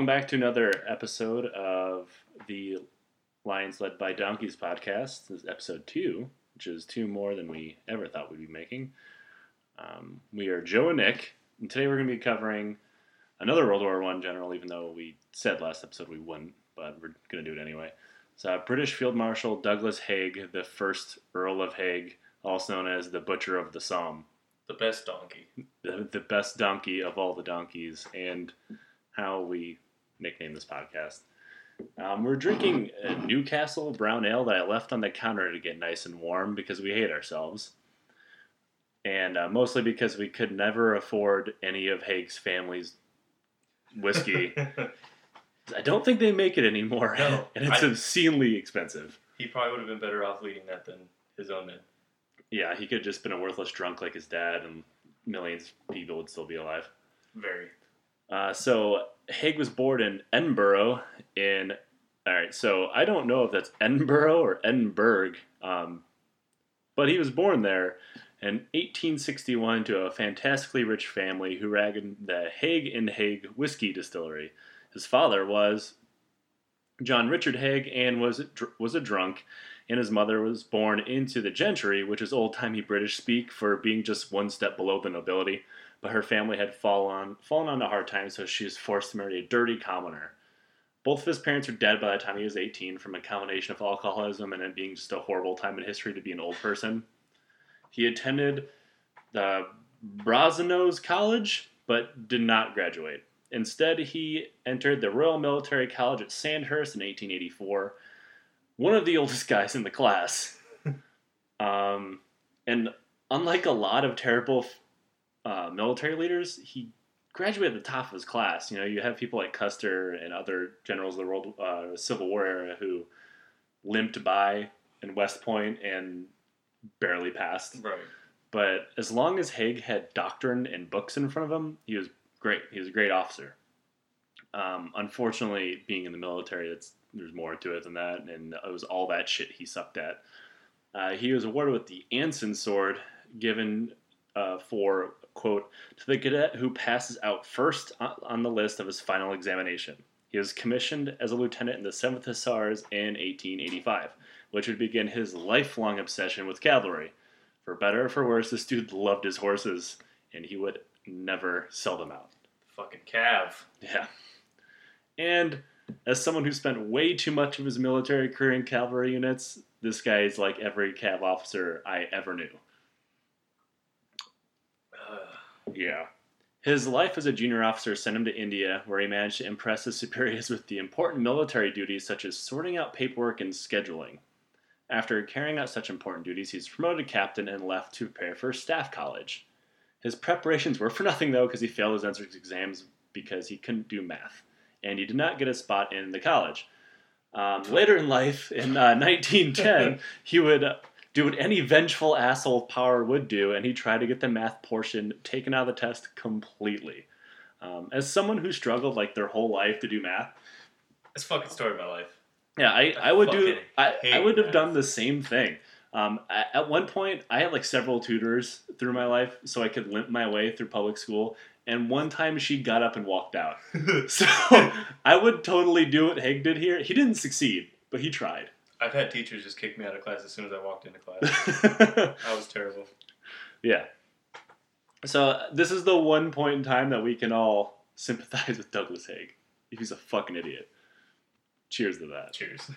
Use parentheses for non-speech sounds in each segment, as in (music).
Welcome back to another episode of the Lions Led by Donkeys podcast. This is episode two, which is two more than we ever thought we'd be making. Um, we are Joe and Nick, and today we're going to be covering another World War One general, even though we said last episode we wouldn't, but we're going to do it anyway. So, uh, British Field Marshal Douglas Haig, the first Earl of Haig, also known as the Butcher of the Somme, The best donkey. the, the best donkey of all the donkeys, and how we nicknamed this podcast. Um, we're drinking a Newcastle brown ale that I left on the counter to get nice and warm because we hate ourselves. And uh, mostly because we could never afford any of Haig's family's whiskey. (laughs) I don't think they make it anymore. No, (laughs) and it's I- obscenely expensive. he probably would have been better off leading that than his own men. Yeah, he could have just been a worthless drunk like his dad, and millions of people would still be alive. Very. Uh, so Haig was born in Edinburgh. In all right, so I don't know if that's Edinburgh or Edinburgh, um, but he was born there in 1861 to a fantastically rich family who ran the Haig and Haig whiskey distillery. His father was John Richard Haig and was was a drunk, and his mother was born into the gentry, which is old timey British speak for being just one step below the nobility but her family had fallen fallen on a hard time, so she was forced to marry a dirty commoner. Both of his parents are dead by the time he was 18 from a combination of alcoholism and it being just a horrible time in history to be an old person. He attended the Brasenose College, but did not graduate. Instead, he entered the Royal Military College at Sandhurst in 1884, one of the (laughs) oldest guys in the class. (laughs) um, and unlike a lot of terrible uh, military leaders, he graduated at the top of his class. You know, you have people like Custer and other generals of the World uh, Civil War era who limped by in West Point and barely passed. Right. But as long as Haig had doctrine and books in front of him, he was great. He was a great officer. Um, unfortunately, being in the military, it's, there's more to it than that, and it was all that shit he sucked at. Uh, he was awarded with the Anson Sword, given uh, for quote to the cadet who passes out first on- the list of his final examination. He was commissioned as a lieutenant in the 7th Hussars in 1885, which would begin his lifelong obsession with cavalry. For better or for worse, this dude loved his horses, and he would never sell them out. Fucking Cav. Yeah. And as someone who spent way too much of his military career in cavalry units, this guy is like every cav officer I ever knew. Uh, Yeah. His life as a junior officer sent him to India, where he managed to impress his (laughs) superiors with the important military duties such as sorting out paperwork and scheduling. After carrying out such important duties, he was promoted to captain and left to prepare for staff college. His preparations were for nothing, though, because he failed his entrance exams because he couldn't do math, and he did not get a spot in the college. Um, (laughs) later in life, in uh, 1910, (laughs) he would do what any vengeful asshole of power would do, and he tried to get the math portion taken out of the test completely. Um, as someone who struggled like their whole life to do math, it's fucking story of my life. yeah, I, I would do. I, I would have math. done the same thing. Um, at, at one point, I had like several tutors through my life, so I could limp my way through public school. And one time, she got up and walked out. (laughs) So I would totally do what Haig did here. He didn't succeed, but he tried. I've had teachers just kick me out of class as soon as I walked into class. (laughs) I was terrible. Yeah. So this is the one point in time that we can all sympathize with Douglas Haig. He's a fucking idiot. Cheers to that. Cheers.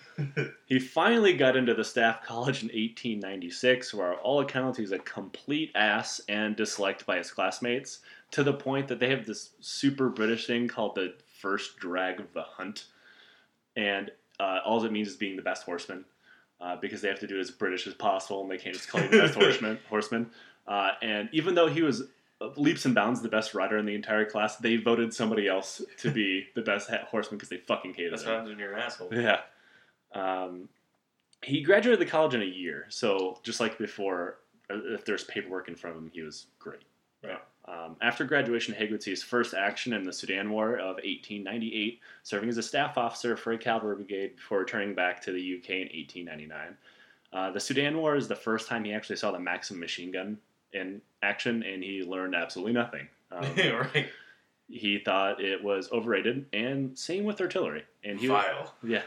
(laughs) He finally got into the staff college in 1896, where all accounts he's a complete ass and disliked by his classmates, to the point that they have this super British thing called the first drag of the hunt. And uh, all it means is being the best horseman, uh, because they have to do it as British as possible, and they can't just call you the best (laughs) horseman. horseman. Uh, and even though he was uh, leaps and bounds the best rider in the entire class, they voted somebody else to be (laughs) the best horseman because they fucking hated That's him. what happens when you're an asshole. Yeah. Um, he graduated the college in a year, so just like before, uh, if there's paperwork in front of him, he was great. Um, after graduation, Haig would see his first action in the Sudan War of 1898, serving as a staff officer for a cavalry brigade before returning back to the UK in 1899. Uh, the Sudan War is the first time he actually saw the Maxim machine gun in action, and he learned absolutely nothing. (laughs) Um, right. He thought it was overrated, and same with artillery. And he, Vile. yeah,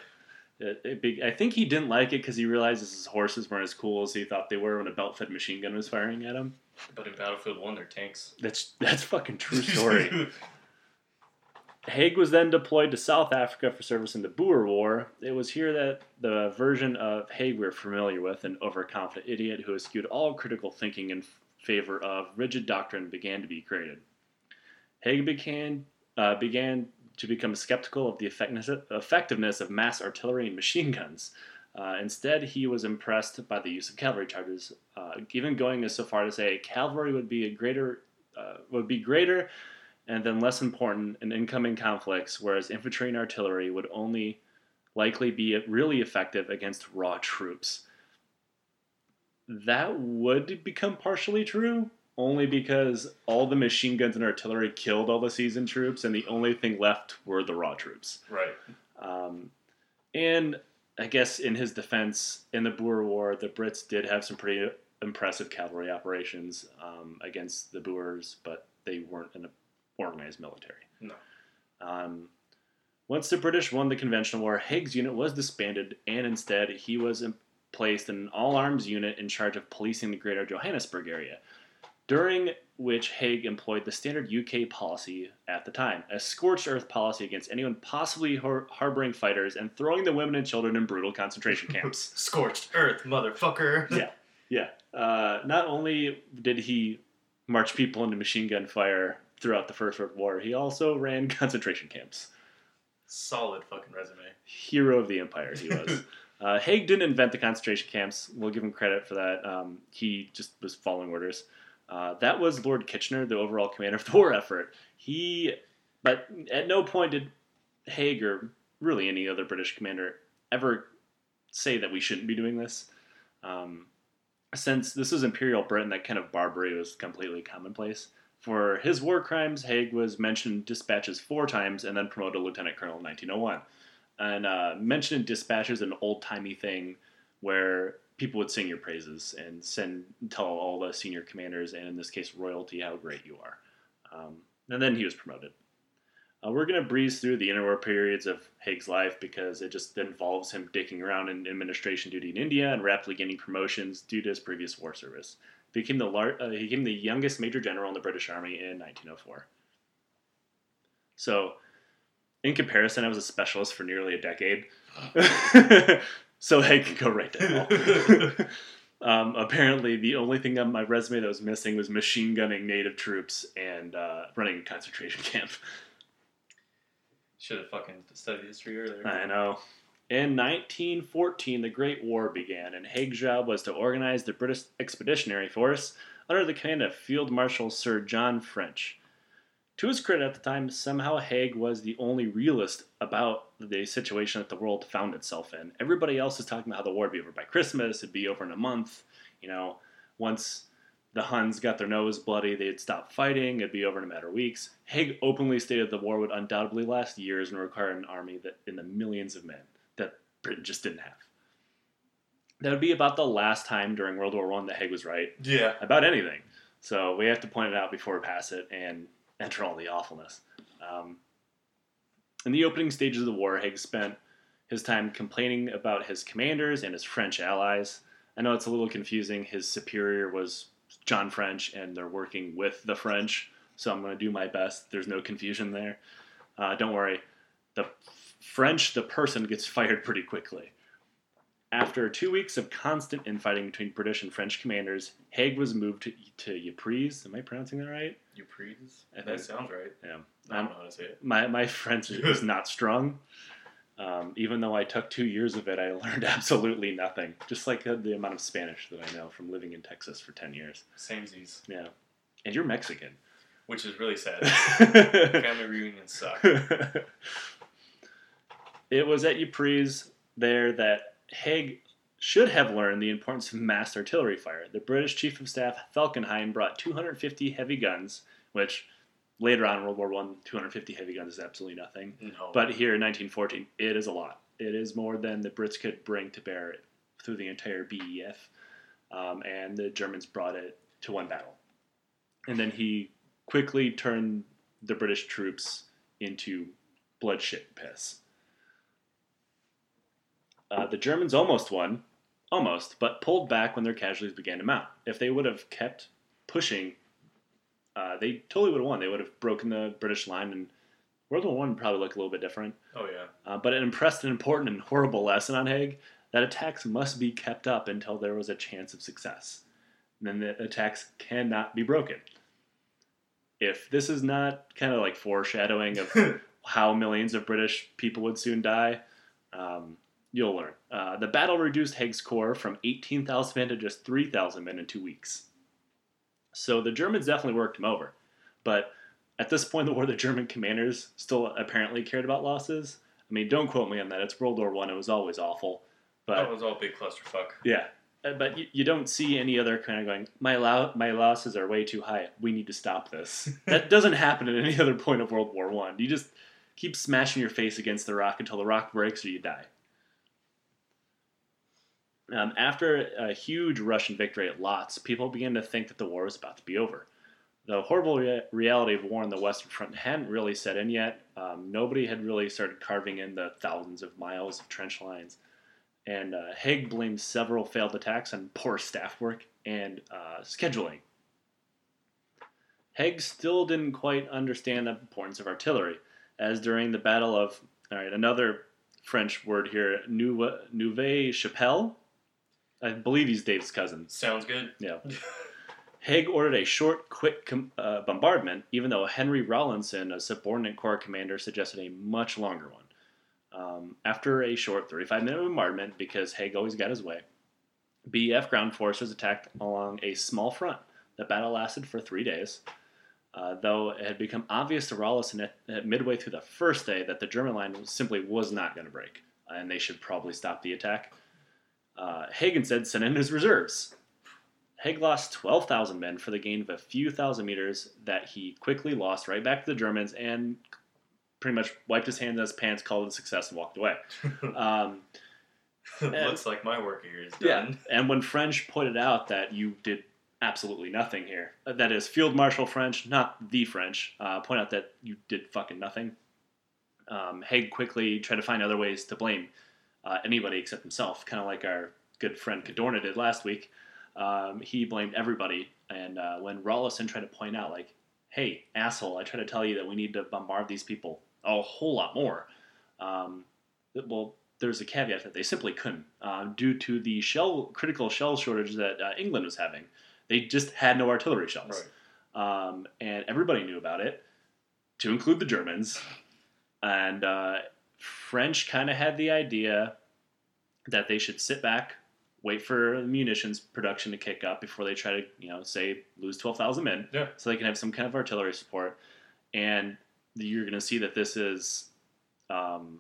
It- it be- I think he didn't like it because he realized his horses weren't as cool as he thought they were when a belt-fed machine gun was firing at him. (laughs) But in Battlefield 1, they're tanks. That's that's fucking true (laughs) story. (laughs) Haig was then deployed to South Africa for service in the Boer War. It was here that the version of Haig we're familiar with, an overconfident idiot who eschewed all critical thinking in favor of rigid doctrine, began to be created. Haig began, uh, began to become skeptical of the effectiveness of mass artillery and machine guns. Uh, instead, he was impressed by the use of cavalry charges, uh, even going as so far to say cavalry would be a greater uh, would be greater and then less important in incoming conflicts, whereas infantry and artillery would only likely be really effective against raw troops. That would become partially true, only because all the machine guns and artillery killed all the seasoned troops, and the only thing left were the raw troops. right. Um, and I guess in his defense, in the Boer War, the Brits did have some pretty impressive cavalry operations um, against the Boers, but they weren't an organized military. No. Um, once the British won the conventional war, Haig's unit was disbanded, and instead he was placed in an all arms unit in charge of policing the greater Johannesburg area, during which Haig employed the standard UK policy at the time a scorched earth policy against anyone possibly har- harboring fighters and throwing the women and children in brutal concentration (laughs) camps. Scorched earth, motherfucker. Yeah. Yeah. Uh, not only did he march people into machine gun fire throughout the First World War, he also ran (laughs) concentration camps. Solid fucking resume. Hero of the Empire, he was. (laughs) uh, Haig didn't invent the concentration camps. We'll give him credit for that. Um, he just was following orders. Uh, that was Lord Kitchener, the overall commander of the war effort. He, but at no point did Haig or really any other British commander ever say that we shouldn't be doing this. Um, since this was Imperial Britain, that kind of barbary was completely commonplace. For his war crimes, Haig was mentioned in dispatches four times and then promoted to lieutenant colonel in 1901. And uh, mentioned in dispatches an old timey thing where people would sing your praises and send tell all the senior commanders and in this case royalty how great you are. Um, and then he was promoted. Uh, we're going to breeze through the interwar periods of Haig's life because it just involves him dicking around in administration duty in India and rapidly gaining promotions due to his previous war service. Became the lar- uh, he became the youngest major general in the British Army in 1904. So, in comparison, I was a specialist for nearly a decade. (laughs) so (laughs) Haig can go right to hell. um, apparently, the only thing on my resume that was missing was machine gunning native troops and uh, running a concentration camp. Should have fucking studied history earlier. I know. In 1914, the Great War began, and Haig's job was to organize the British Expeditionary Force under the command of Field Marshal Sir John French. To his credit at the time, somehow Haig was the only realist about the situation that the world found itself in. Everybody else is talking about how the war would be over by Christmas, it'd be over in a month. You know, once the Huns got their nose bloody, they'd stop fighting, it'd be over in a matter of weeks. Haig openly stated the war would undoubtedly last years and require an army that in the millions of men that Britain just didn't have. That would be about the last time during World War One that Haig was right Yeah. about anything. So we have to point it out before we pass it and enter all the awfulness. Um, in the opening stages of the war, Haig spent his time complaining about his commanders and his French allies. I know it's a little confusing. His superior was John French, and they're working with the French, so I'm going to do my best. There's no confusion there. Uh, don't worry. The French, the person, gets (laughs) fired pretty quickly. After two weeks of constant infighting between British and French commanders, Haig was moved to, to Ypres. Am I pronouncing that right? Ypres? I That sounds right. Yeah. I don't know how to say it. my, my French is (laughs) not strong. Um, even though I took two years of it, I (laughs) learned absolutely nothing. Just like uh, the amount of Spanish that I know from living in Texas for 10 years. Same Samesies. Yeah. And you're Mexican. Which is really sad. (laughs) Family reunions suck. it was at Ypres there that Haig should have learned the importance of mass artillery fire. The British Chief of Staff Falkenhayn brought 250 heavy guns, which later on in World War One, 250 heavy guns is absolutely nothing. No. But here in 1914, it is a lot. It is more than the Brits could bring to bear through the entire BEF, um, and the Germans brought it to one battle. And then he quickly turned the British troops into bloodshed piss. Uh, the Germans almost won, almost, but pulled back when their casualties began to mount. If they would have kept pushing, uh, they totally would have won. They would have broken the British line, and World War One probably looked a little bit different. Oh yeah. Uh, but it impressed an important and horrible lesson on Haig that attacks must be kept up until there was a chance of success. And then the attacks cannot be broken. If this is not kind of like foreshadowing of (laughs) how millions of British people would soon die, um, you'll learn. Uh, the battle reduced Haig's corps from 18,000 men to just 3,000 men in two weeks. So the Germans definitely worked him over. But at this point in the war, the German commanders still apparently cared about losses. I mean, don't quote me on that. It's World War One. It was always awful. But that was all big clusterfuck. yeah, Uh, but you, you don't see any other kind of going. My lo- my losses are way too high. We need to stop this. (laughs) that doesn't happen at any other point of World War One. You just keep smashing your face against the rock until the rock breaks or you die. Um, after a huge Russian victory at Lodz, people began to think that the war was about to be over. The horrible rea- reality of war on the Western Front hadn't really set in yet. Um, nobody had really started carving in the thousands of miles of trench lines. And uh, Haig blamed several failed attacks on poor staff work and uh, scheduling. Haig still didn't quite understand the importance of artillery, as during the Battle of, all right, another French word here, Nouve, Nouve Chapelle. I believe he's Dave's cousin. Sounds good. Yeah. (laughs) Haig ordered a short, quick com- uh, bombardment, even though Henry Rawlinson, a subordinate corps commander, suggested a much longer one. Um, after a short 35 minute bombardment, because Haig always got his way, BEF ground forces attacked along a small front. The battle lasted for three days. Uh, though it had become obvious to Rawlinson at, at midway through the first day that the German line simply was not going to break, and they should probably stop the attack. Uh, Haig instead sent in his reserves. Haig lost 12,000 men for the gain of a few thousand meters that he quickly lost right back to the Germans and pretty much wiped his hands on his pants, called it a success, and walked away. (laughs) Um, Looks like my work here is yeah, done. and when French pointed out that you did absolutely nothing here, uh, that is Field Marshal French, not the French, uh, point out that you did fucking nothing. Um, Haig quickly tried to find other ways to blame uh, anybody except himself, kind of like our good friend Cadorna did last week. Um, he blamed everybody, and uh, when Rawlinson tried to point out, like, "Hey, asshole, I tried to tell you that we need to bombard these people a whole lot more," um, well, there's a caveat that they simply couldn't uh, due to the shell critical shell shortage that uh, England was having. They just had no artillery shells, Right. um, and everybody knew about it, to include the Germans. And uh, French kind of had the idea that they should sit back, wait for munitions production to kick up before they try to, you know, say lose twelve thousand men, Yeah. so they can have some kind of artillery support. And you're going to see that this is um,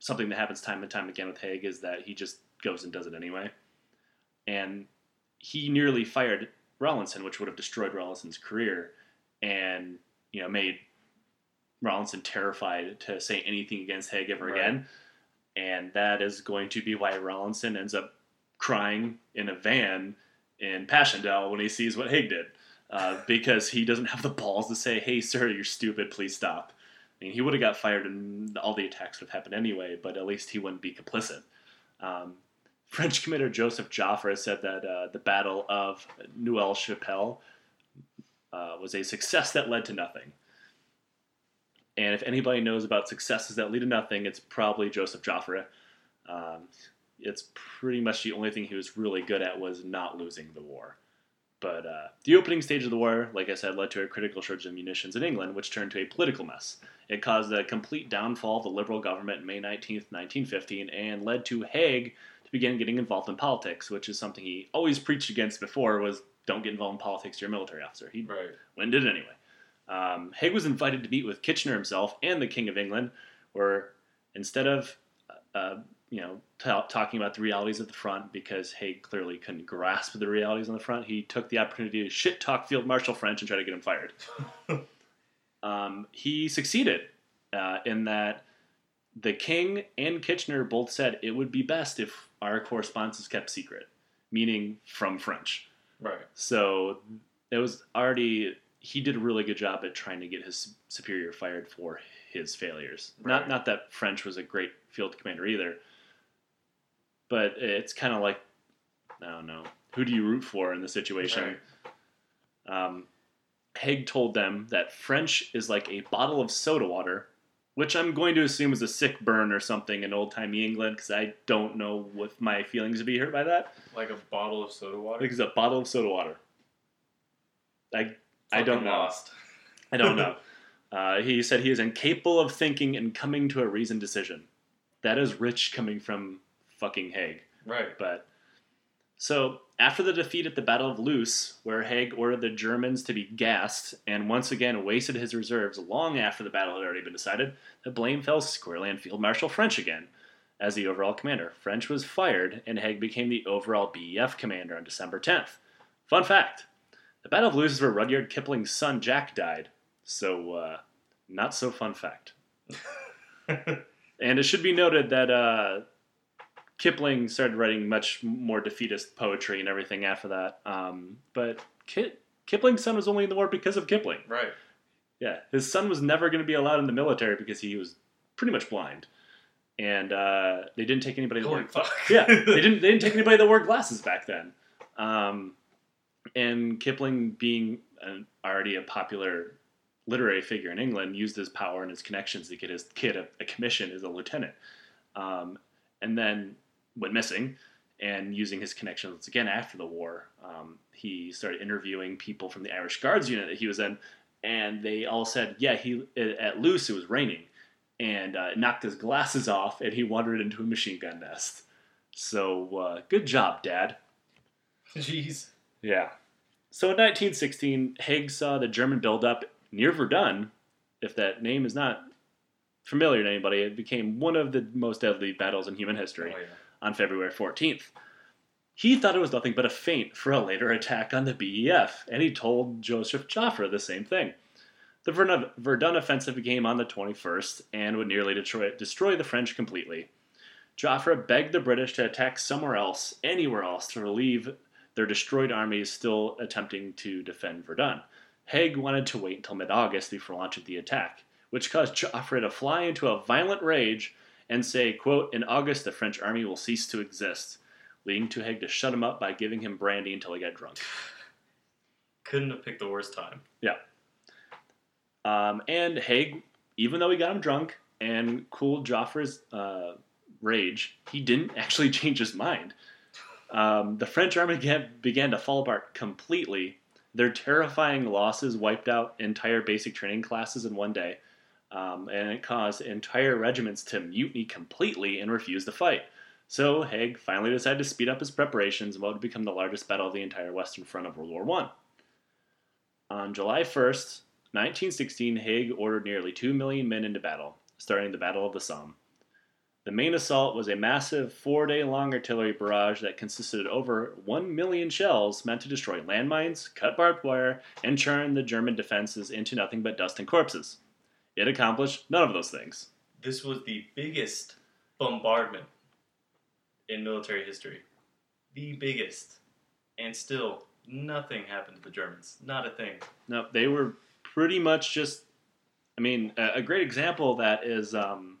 something that happens time and time again with Haig is that he just goes and does it anyway. And he nearly fired Rawlinson, which would have destroyed Rawlinson's career, and you know made Rawlinson terrified to say anything against Haig ever Right. again. And that is going to be why Rawlinson ends up crying in a van in Passchendaele when he sees what Haig did, uh, (laughs) because he doesn't have the balls to say, "Hey, sir, you're stupid. Please stop." I mean, he would have got fired, and all the attacks would have happened anyway. But at least he wouldn't be complicit. Um, French commander Joseph Joffre said that uh, the Battle of Nouvelle Chapelle uh, was a success that led to nothing. And if anybody knows about successes that lead to nothing, it's probably Joseph Joffre. Um, it's pretty much the only thing he was really good at was not losing the war. But uh, the opening stage of the war, like I said, led to a critical shortage of munitions in England, which turned to a political mess. It caused a complete downfall of the Liberal government in May 19, 1915, and led to Haig to begin getting involved in politics, which is something he always preached against before was don't get involved in politics, you're a military officer. He Right. went did it anyway. Um, Haig was invited to meet with Kitchener himself and the King of England, where instead of uh, you know ta talking about the realities of the front, because Haig clearly couldn't grasp the realities on the front, he took the opportunity to shit talk Field Marshal French and try to get him fired. (laughs) um, he succeeded uh, in that the King and Kitchener both said it would be best if our correspondence is kept secret, meaning from French. Right. So it was already he did a really good job at trying to get his superior fired for his failures. Right. Not not that French was a great field commander either, but it's kind of like I don't know who do you root for in the situation. Um, Haig told them that French is like a bottle of soda water, which I'm going to assume is a sick burn or something in old timey England because I don't know if my feelings would be hurt by that. Like a bottle of soda water. Like it's a bottle of soda water. I I don't know. Lost. I don't (laughs) know. Uh, he said he is incapable of thinking and coming to a reasoned decision. That is rich coming from fucking Haig. Right. But so after the defeat at the Battle of Loos, where Haig ordered the Germans to be gassed and once again wasted his reserves long after the battle had already been decided, the blame fell squarely on Field Marshal French again as the overall commander. French was fired and Haig became the overall BEF commander on December 10th. Fun fact: the Battle of Loos is where Rudyard Kipling's son Jack died. So, uh, not so fun fact. (laughs) And it should be noted that uh, Kipling started writing much more defeatist poetry and everything after that. Um, but Ki- Kipling's son was only in the war because of Kipling. right. Yeah, his son was never going to be allowed in the military because he was pretty much blind, and uh, they didn't take anybody that Holy wore fuck. yeah they didn't they didn't take (laughs) anybody that wore glasses back then. Um, and Kipling, being an, already a popular literary figure in England, used his power and his connections to get his kid a, a commission as a lieutenant, um, and then went missing. And using his connections again after the war, um, he started interviewing people from the Irish Guards unit that he was in, and they all said, "Yeah, he at Loos it was raining, and uh, knocked his glasses off, and he wandered into a machine gun nest." So uh, good job, Dad. Jeez. Yeah. So in 1916, Haig saw the German buildup near Verdun. If that name is not familiar to anybody, it became one of the most deadly battles in human history Oh, yeah. on February 14th. He thought it was nothing but a feint for a later attack on the BEF, and he told Joseph Joffre the same thing. The Verdun, Verdun offensive began on the 21st and would nearly destroy, destroy the French completely. Joffre begged the British to attack somewhere else, anywhere else, to relieve their destroyed armies still attempting to defend Verdun. Haig wanted to wait until mid August before launching the attack, which caused Joffre to fly into a violent rage and say, quote, In August the French army will cease to exist, leading to Haig to shut him up by giving him brandy until he got drunk. Couldn't have picked the worst time. Yeah. Um, and Haig, even though he got him drunk and cooled Joffre's uh, rage, he didn't (laughs) actually change his mind. Um, the French army began, to fall apart completely. Their terrifying losses wiped out entire basic training classes in one day, um, and it caused entire regiments to mutiny completely and refuse to fight. So Haig finally decided to speed up his preparations in what would become the largest battle of the entire Western Front of World War One. On July 1st, 1916, Haig ordered nearly 2 million men into battle, starting the Battle of the Somme. The main assault was a massive four day long artillery barrage that consisted of over 1 million shells meant to destroy landmines, cut barbed wire, and churn the German defenses into nothing but dust and corpses. It accomplished none of those things. This was the biggest bombardment in military history. The biggest. And still, nothing happened to the Germans. Not a thing. No, they were pretty much just. I mean, a, a great example of that is um,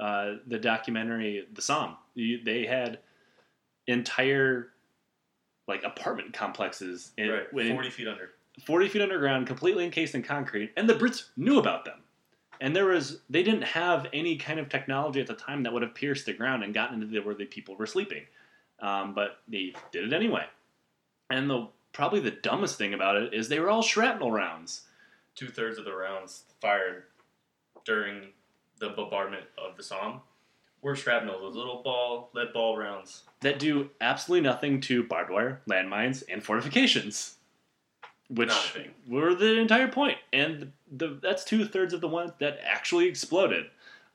uh, the documentary "The Somme." They had entire like apartment complexes in, right. in- 40 feet under. 40 feet underground, completely encased in concrete, and the Brits knew about them. And there was they didn't have any kind of technology at the time that would have pierced the ground and gotten into the, where the people were sleeping, um, but they did it anyway. And the probably the dumbest thing about it is they were all shrapnel rounds. Two thirds of the rounds fired during the bombardment of the Somme were shrapnel, those little ball, lead ball rounds. that do absolutely nothing to barbed wire, landmines, and fortifications, which Not a thing. were the entire point. And the, that's two thirds of the ones that actually exploded.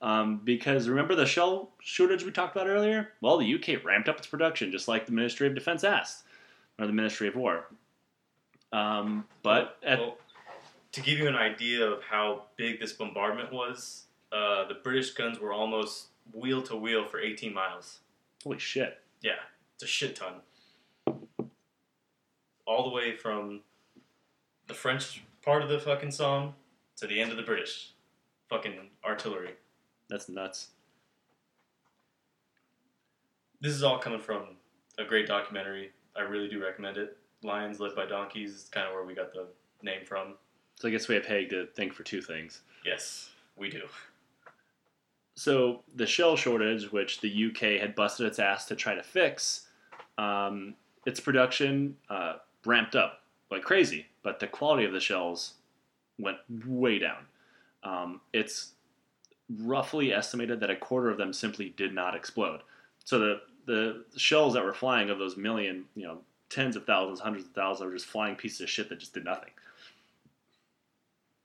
Um, because remember the shell shortage we talked about earlier? Well, the UK ramped up its production just like the Ministry of Defense asked, or the Ministry of War. Um, but at, Well, to give you an idea of how big this bombardment was, uh, the British guns were almost wheel to wheel for 18 miles. holy shit, Yeah, it's a shit ton. All the way from the French part of the fucking Somme to the end of the British fucking artillery. That's nuts. This is all coming from a great documentary. I really do recommend it. Lions Led by Donkeys is kind of where we got the name from. So I guess we have Haig to thank for two things. Yes, we do. So the shell shortage, which the UK had busted its ass to try to fix, um, its production uh, ramped up like crazy, but the quality of the shells went way down. Um, it's roughly estimated that a quarter of them simply did not explode. So the the shells that were flying of those million, you know, tens of thousands, hundreds of thousands, were just flying pieces of shit that just did nothing.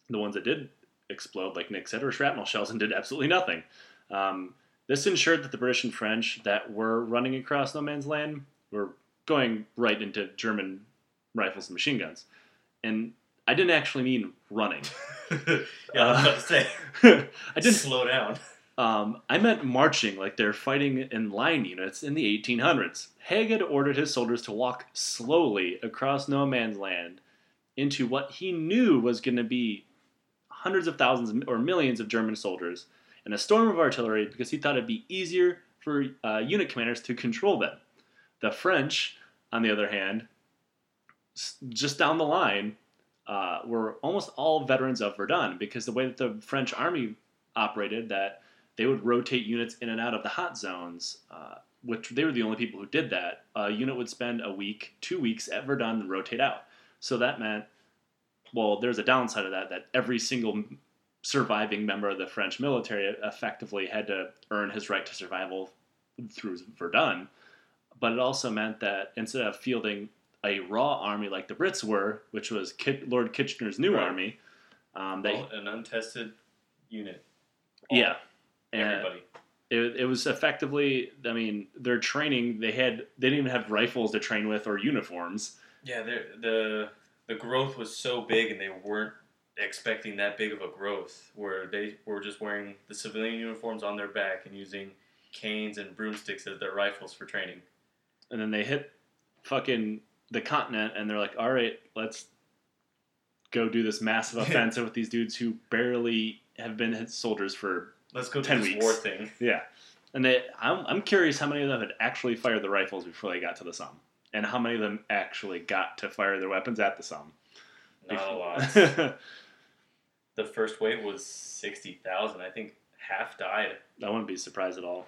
The ones that did explode, like Nick said, were shrapnel shells and did absolutely nothing. Um, this ensured that the British and French that were running across no man's land were going right into German rifles and machine guns. And I didn't actually mean running. (laughs) yeah, I was about to say, (laughs) I didn't. slow down. Um, I meant marching, like they're fighting in line units in the 1800s. Haig had ordered his soldiers to walk slowly across no man's land into what he knew was going to be hundreds of thousands or millions of German soldiers and a storm of artillery because he thought it'd be easier for uh, unit commanders to control them. The French, on the other hand, just down the line, uh, were almost all veterans of Verdun because the way that the French army operated, that they would rotate units in and out of the hot zones, uh, which they were the only people who did that. A unit would spend a week, two weeks at Verdun and rotate out. So that meant, well, there's a downside of that, that every single surviving member of the French military effectively had to earn his right to survival through Verdun. But it also meant that instead of fielding a raw army like the Brits were, which was Kit- Lord Kitchener's new Right. army, um, they, All- an untested unit. yeah, and Everybody. it, it was effectively. I mean, their training they had they didn't even have rifles to train with or uniforms. Yeah, they're- the the growth was so big, and they weren't expecting that big of a growth. Where they were just wearing the civilian uniforms on their back and using canes and broomsticks as their rifles for training. and then they hit fucking the continent and they're like all right let's go do this massive (laughs) offensive with these dudes who barely have been soldiers for Let's go do 10 this weeks. war thing. yeah and they I'm, I'm curious how many of them had actually fired the rifles before they got to the Somme and how many of them actually got to fire their weapons at the Somme Not a lot. (laughs) the first wave was sixty thousand. I think half died. I wouldn't be surprised at all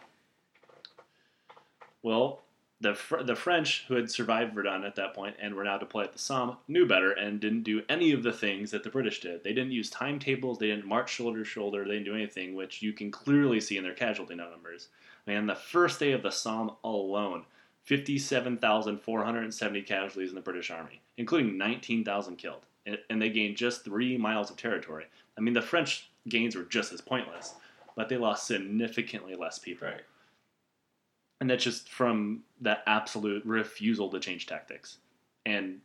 well the, Fr- the French, who had survived Verdun at that point and were now deployed at the Somme, knew better and didn't do any of the things that the British did. They didn't use timetables, they didn't march shoulder to shoulder, they didn't do anything, which you can clearly see in their casualty numbers. Man, the first day of the Somme alone, 57,470 casualties in the British Army, including 19,000 killed. And, they gained just three miles of territory. I mean, the French gains were just as pointless, but they lost significantly less people. Right. And that's just from that absolute refusal to change tactics and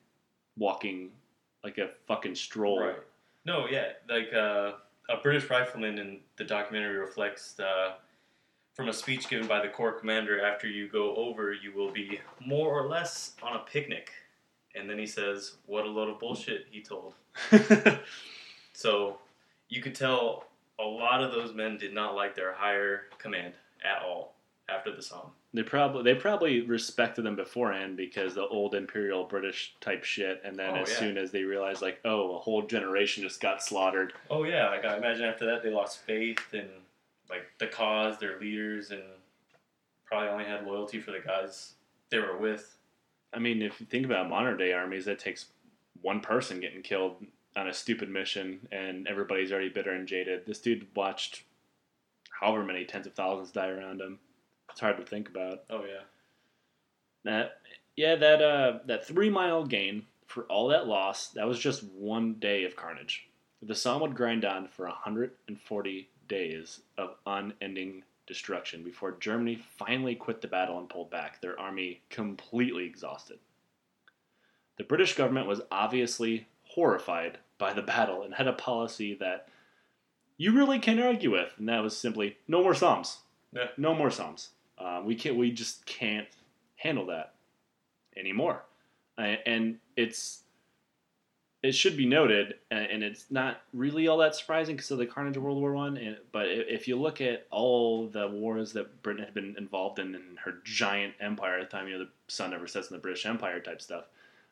walking like a fucking stroll. Right. No, yeah, like uh, a British rifleman in the documentary reflects uh, from a speech given by the corps commander after you go over, you will be more or less on a picnic. And then he says, What a load of bullshit, he told. (laughs) So you could tell a lot of those men did not like their higher command at all after the Somme. they probably they probably respected them beforehand because the old imperial British type shit, and then Oh, as yeah. soon as they realized like, oh, a whole generation just got slaughtered. Oh, yeah, like I imagine after that they lost faith in like the cause, their leaders, and probably only had loyalty for the guys they were with. I mean, if you think about modern day armies, that takes one person getting killed on a stupid mission, and everybody's already bitter and jaded. This dude watched however many tens of thousands die around him. It's hard to think about. Oh yeah. That yeah, that uh, that three mile gain for all that loss, that was just one day of carnage. The Somme would grind on for 140 days of unending destruction before Germany finally quit the battle and pulled back, their army completely exhausted. The British government was obviously horrified by the battle and had a policy that you really can't argue with, and that was simply no more Sommes. Yeah. No more Sommes. Uh, we can't. We just can't handle that anymore. And it's it should be noted, and, it's not really all that surprising because of the carnage of World War One. But if you look at all the wars that Britain had been involved in in her giant empire at the time, you know, the sun never sets in the British Empire type stuff.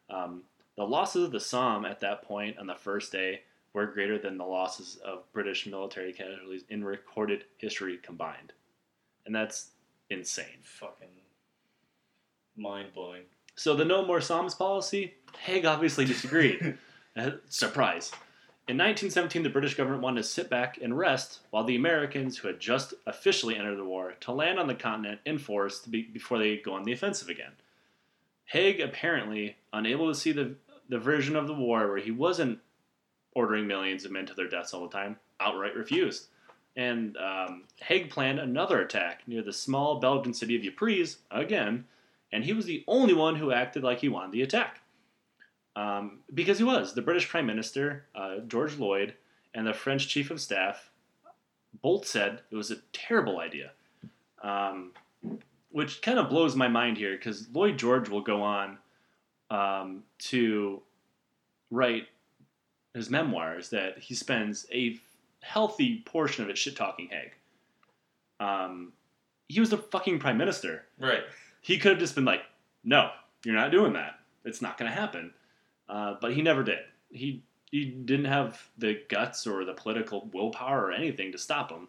Um, the losses of the Somme at that point on the first day were greater than the losses of British military casualties in recorded history combined, and that's insane. Fucking mind blowing. So the no more Sommes policy, Haig obviously disagreed. (laughs) Uh, Surprise. In 1917, the British government wanted to sit back and rest while the Americans, who had just officially entered the war, to land on the continent in force be, before they go on the offensive again. Haig, apparently unable to see the, the version of the war where he wasn't ordering millions of men to their deaths all the time, outright refused. And um, Haig planned another attack near the small Belgian city of Ypres, again, and he was the only one who acted like he wanted the attack. Um, because he was. The British Prime Minister, uh, George Lloyd, and the French Chief of Staff both said it was a terrible idea. Um, which kind of blows my mind here because Lloyd George will go on um, to write his memoirs that he spends a healthy portion of it shit talking Haig. Um, he was the fucking prime minister. Right. He could have just been like, "No, you're not doing that. It's not going to happen." Uh, but he never did. He he didn't have the guts or the political willpower or anything to stop him.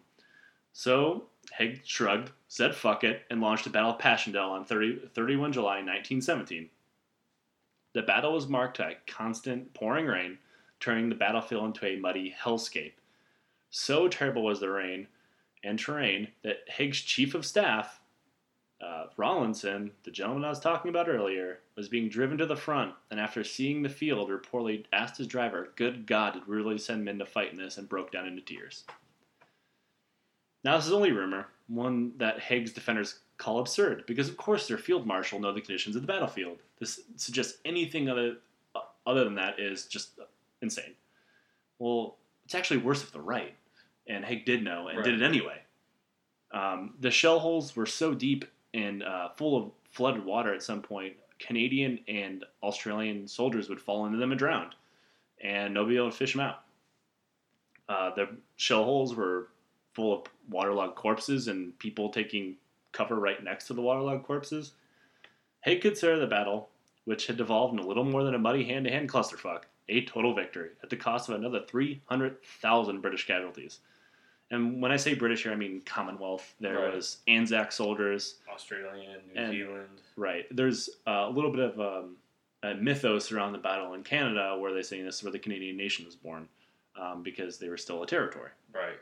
So Haig shrugged, said "fuck it," and launched the Battle of Passchendaele on 30, 31 July 1917. The battle was marked by constant pouring rain, turning the battlefield into a muddy hellscape. So terrible was the rain and terrain that Haig's chief of staff, uh, Rawlinson, the gentleman I was talking about earlier, was being driven to the front, and after seeing the field, reportedly asked his driver, "Good God, did we really send men to fight in this?" and broke down into tears. Now, this is only rumor, one that Haig's defenders call absurd, because of course their field marshal know the conditions of the battlefield. This suggests anything other uh, other than that is just insane. Well, it's actually worse if they're right, and Haig did know and did it anyway. Um, the shell holes were so deep and uh, full of flooded water at some point, Canadian and Australian soldiers would fall into them and drown, and nobody to fish them out. Uh, the shell holes were full of waterlogged corpses and people taking cover right next to the waterlogged corpses. Haig considered the battle, which had devolved into little more than a muddy hand-to-hand clusterfuck, a total victory at the cost of another 300,000 British casualties. And when I say British here, I mean Commonwealth. There Right. was Anzac soldiers, Australia, New And- Zealand. Right. There's uh, a little bit of um, a mythos around the battle in Canada where they say this is where the Canadian nation was born um, because they were still a territory. Right.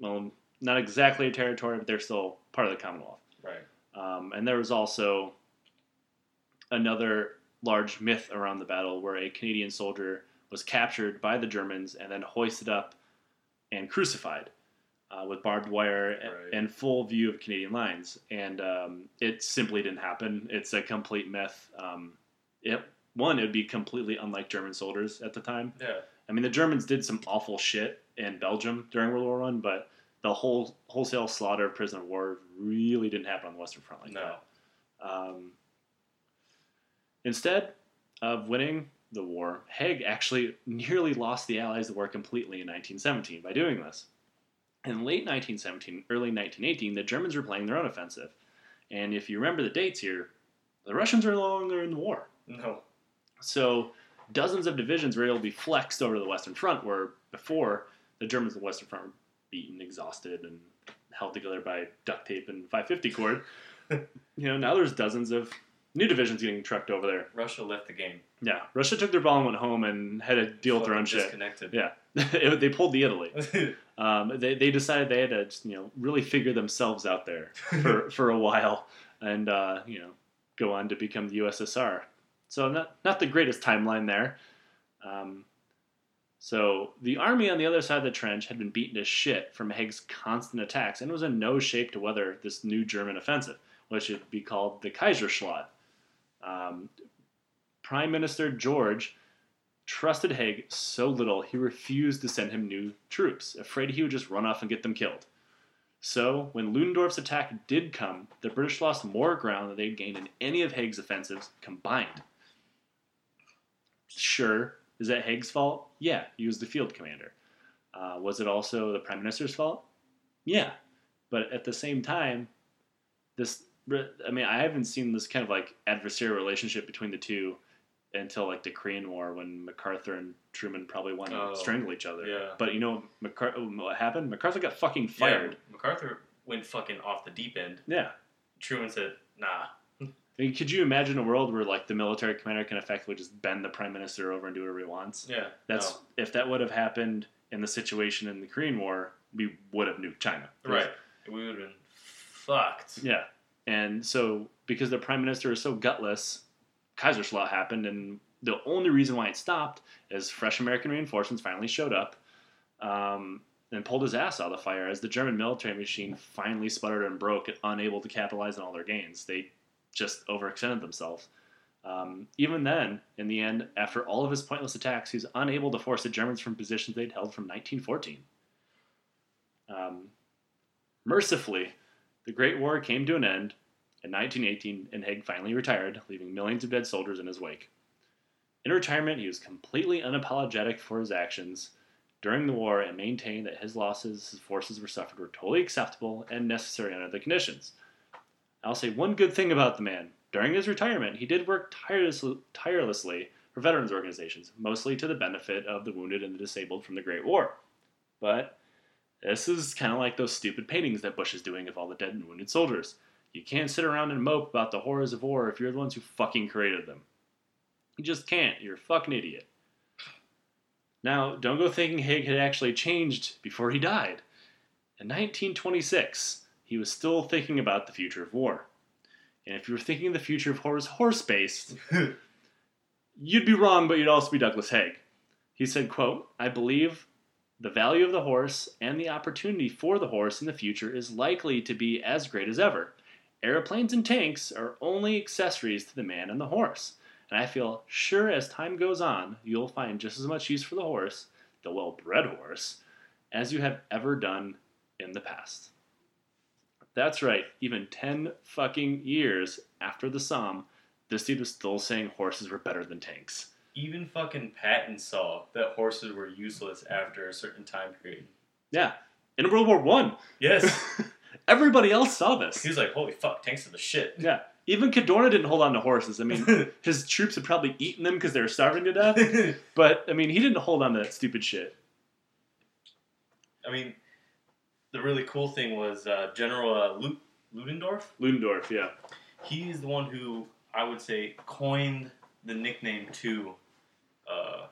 Well, not exactly a territory, but they're still part of the Commonwealth. Right. Um, and there was also another large myth around the battle where a Canadian soldier was captured by the Germans and then hoisted up and crucified uh, with barbed wire Right. and full view of Canadian lines. And um, it simply didn't happen. It's a complete myth. Um, it, one, it would be completely unlike German soldiers at the time. Yeah. I mean, the Germans did some awful shit in Belgium during World War One, but the whole wholesale slaughter of prisoner of war really didn't happen on the Western Front like No. that. Um, instead of winning the war, Haig actually nearly lost the Allies the war completely in 1917 by doing this. In late 1917, early 1918, the Germans were planning their own offensive. And if you remember the dates here, the Russians are no longer in the war. No. So dozens of divisions were able to be flexed over to the Western Front, where before the Germans on the Western Front were beaten, exhausted, and held together by duct tape and 550 cord. (laughs) you know, now there's dozens of new divisions getting trucked over there. Russia left the game. Yeah, Russia took their ball and went home and had to deal with their own shit. Disconnected. Yeah, (laughs) they pulled the Italy. (laughs) Um, they, they decided they had to, just, you know, really figure themselves out there for, (laughs) for a while, and uh, you know, go on to become the USSR. So not not the greatest timeline there. Um, so the army on the other side of the trench had been beaten to shit from Haig's constant attacks, and was in no shape to weather this new German offensive, which would be called the Kaiserschlacht. Um, Prime Minister George trusted Haig so little he refused to send him new troops, afraid he would just run off and get them killed. So, when Ludendorff's attack did come, the British lost more ground than they'd gained in any of Haig's offensives combined. Sure, Is that Haig's fault? Yeah, he was the field commander. Uh, was it also the prime minister's fault? Yeah, but at the same time, this I mean I haven't seen this kind of like adversarial relationship between the two until like the Korean War when MacArthur and Truman probably want to Oh, strangle each other. yeah. But you know MacArthur, um, what happened? MacArthur got fucking fired. Yeah, MacArthur went fucking off the deep end. Yeah. Truman said, "Nah." (laughs) I mean, could you imagine a world where like the military commander can effectively just bend the prime minister over and do whatever he wants? Yeah. That's no. if that would have happened in the situation in the Korean War, we would have nuked China. right. We would have been fucked. Yeah. And so because the prime minister is so gutless, Kaiserschlacht happened, and the only reason why it stopped is fresh American reinforcements finally showed up um, and pulled his ass out of the fire as the German military machine finally sputtered and broke, unable to capitalize on all their gains. They just overextended themselves. Um, even then, in the end, after all of his pointless attacks, he was unable to force the Germans from positions they'd held from 1914. Um, mercifully, the Great War came to an end in 1918, and Haig finally retired, leaving millions of dead soldiers in his wake. In retirement, he was completely unapologetic for his actions during the war and maintained that his losses his forces were suffered were totally acceptable and necessary under the conditions. I'll say one good thing about the man. During his retirement, he did work tirelessly, tirelessly for veterans organizations, mostly to the benefit of the wounded and the disabled from the Great War. But this is kind of like those stupid paintings that Bush is doing of all the dead and wounded soldiers. You can't sit around and mope about the horrors of war if you're the ones who fucking created them. You just can't. You're a fucking idiot. Now, don't go thinking Haig had actually changed before he died. In 1926, he was still thinking about the future of war. And if you were thinking the future of war is horse based, (laughs) you'd be wrong, but you'd also be Douglas Haig. He said, quote, I believe the value of the horse and the opportunity for the horse in the future is likely to be as great as ever. Airplanes and tanks are only accessories to the man and the horse. And I feel sure as time goes on, you'll find just as much use for the horse, the well bred horse, as you have ever done in the past. That's right, even 10 fucking years after the Somme, this dude was still saying horses were better than tanks. Even fucking Patton saw that horses were useless after a certain time period. Yeah, in World War One, Yes. (laughs) everybody else saw this. he was like, "Holy fuck, tanks are the shit." Yeah, even Cadorna didn't hold on to horses. I mean, (laughs) his troops had probably eaten them because they were starving to death. (laughs) But I mean, he didn't hold on to that stupid shit. I mean, the really cool thing was uh, General uh, Lu- Ludendorff. Ludendorff, yeah, He's the one who I would say coined the nickname to uh.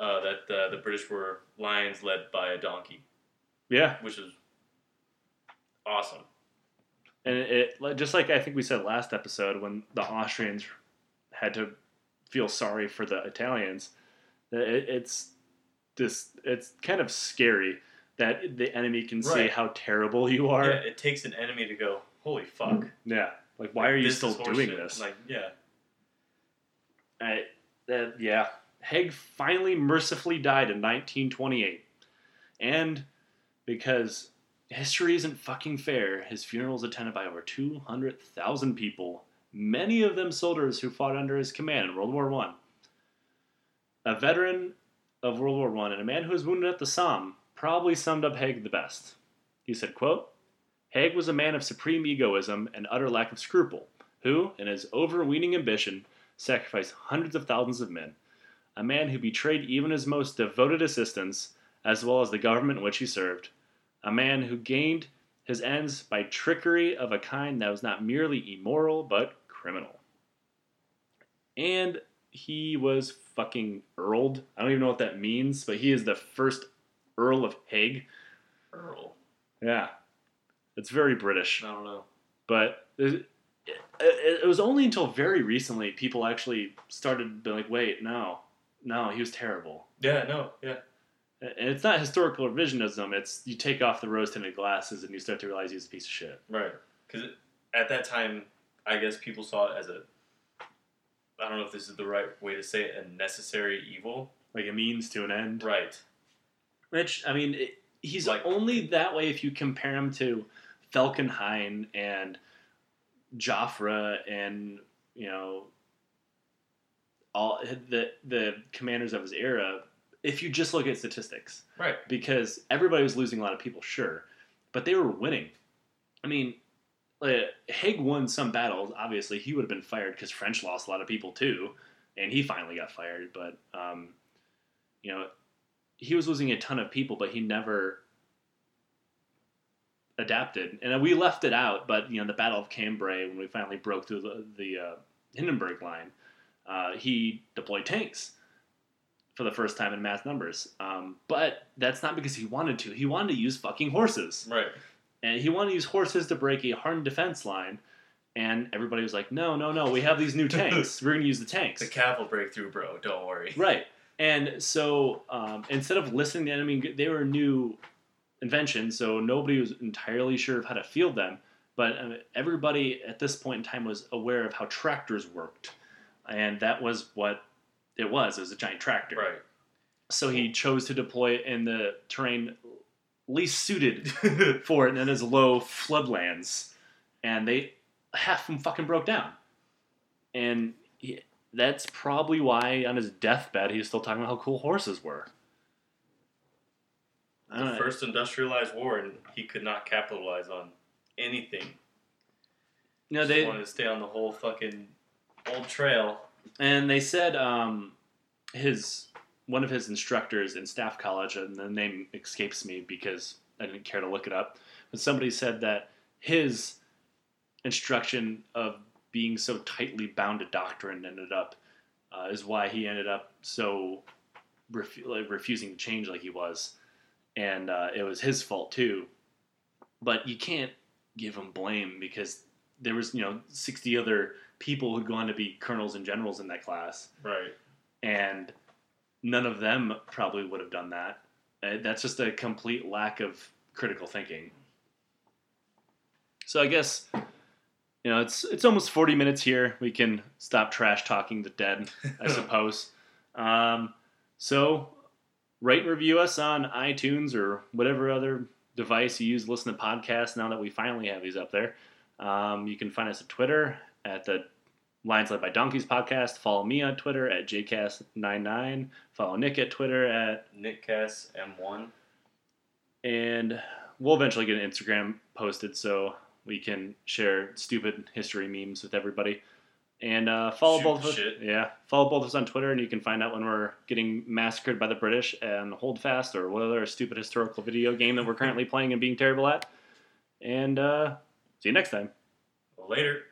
Uh, that uh, the British were lions led by a donkey, yeah, which is awesome. and it, just like I think we said last episode when the Austrians had to feel sorry for the Italians. It, it's this. It's kind of scary that the enemy can see how terrible you are. Yeah, it takes an enemy to go, holy fuck. Yeah, like why are you This still doing horseshit." this? Like, yeah. I, that, yeah. Haig finally mercifully died in 1928. And because history isn't fucking fair, his funeral was attended by over 200,000 people, many of them soldiers who fought under his command in World War One. A veteran of World War One and a man who was wounded at the Somme probably summed up Haig the best. He said, quote, Haig was a man of supreme egoism and utter lack of scruple, who, in his overweening ambition, sacrificed hundreds of thousands of men. A man who betrayed even his most devoted assistants, as well as the government in which he served. A man who gained his ends by trickery of a kind that was not merely immoral, but criminal. And he was fucking earled. I don't even know what that means, but he is the first Earl of Haig. Earl. Yeah. It's very British. I don't know. But uh, it, it, was only until very recently people actually started being like, wait, no, no, he was terrible. Yeah, no, yeah. And it's not historical revisionism. It's you take off the rose-tinted glasses and you start to realize he's a piece of shit. Right. Because at that time, I guess people saw it as a. I don't know if this is the right way to say it, a necessary evil. Like a means to an end. Right. Which I mean, it, he's Like- only that way if you compare him to Falkenhayn and Joffre and you know all the the commanders of his era. If you just look at statistics, Right. because everybody was losing a lot of people, sure, but they were winning. I mean, like, Haig won some battles. Obviously, he would have been fired because French lost a lot of people too, and he finally got fired. But um, you know, he was losing a ton of people, but he never adapted. And we left it out, but you know, the Battle of Cambrai, when we finally broke through the the uh, Hindenburg line, uh, he deployed tanks for the first time in mass numbers. Um, but that's not because he wanted to. He wanted to use fucking horses, Right. and he wanted to use horses to break a hardened defense line. And everybody was like, "No, no, no! We have these new (laughs) tanks. We're going to use the tanks." The cav will break through, bro. Don't worry. Right. And so um, instead of listening to enemy, they were new inventions, so nobody was entirely sure of how to field them. But uh, everybody at this point in time was aware of how tractors worked, and that was what it was. It was a giant tractor. Right. So he chose to deploy it in the terrain least suited (laughs) for it, and that is low floodlands, and they half of them fucking broke down, and he, that's probably why on his deathbed he was still talking about how cool horses were. The know. first industrialized war, and he could not capitalize on anything. you know, Just they wanted to stay on the whole fucking old trail. and they said um, his one of his instructors in staff college, and the name escapes me because I didn't care to look it up. But somebody said that his instruction of being so tightly bound to doctrine ended up uh, is why he ended up so refu- like, refusing to change like he was, and uh, it was his fault too. But you can't give him blame because there was you know sixty other people who'd gone to be colonels and generals in that class, Right. and none of them probably would have done that. Uh, that's just a complete lack of critical thinking. So I guess you know it's it's almost forty minutes here. We can stop trash talking the dead, I (laughs) suppose. Um, so rate and review us on iTunes or whatever other device you use to listen to podcasts. Now that we finally have these up there, um, you can find us at Twitter at the Lions Led by Donkeys podcast. Follow me on Twitter at jcast99. Follow Nick at Twitter at, Nickcast M1. and we'll eventually get an Instagram posted so we can share stupid history memes with everybody. And uh, follow Shoot both of us. Yeah, follow both of us on Twitter, and you can find out when we're getting massacred by the British and hold fast or what other stupid historical video game that we're currently playing and being terrible at. And uh, see you next time. Later.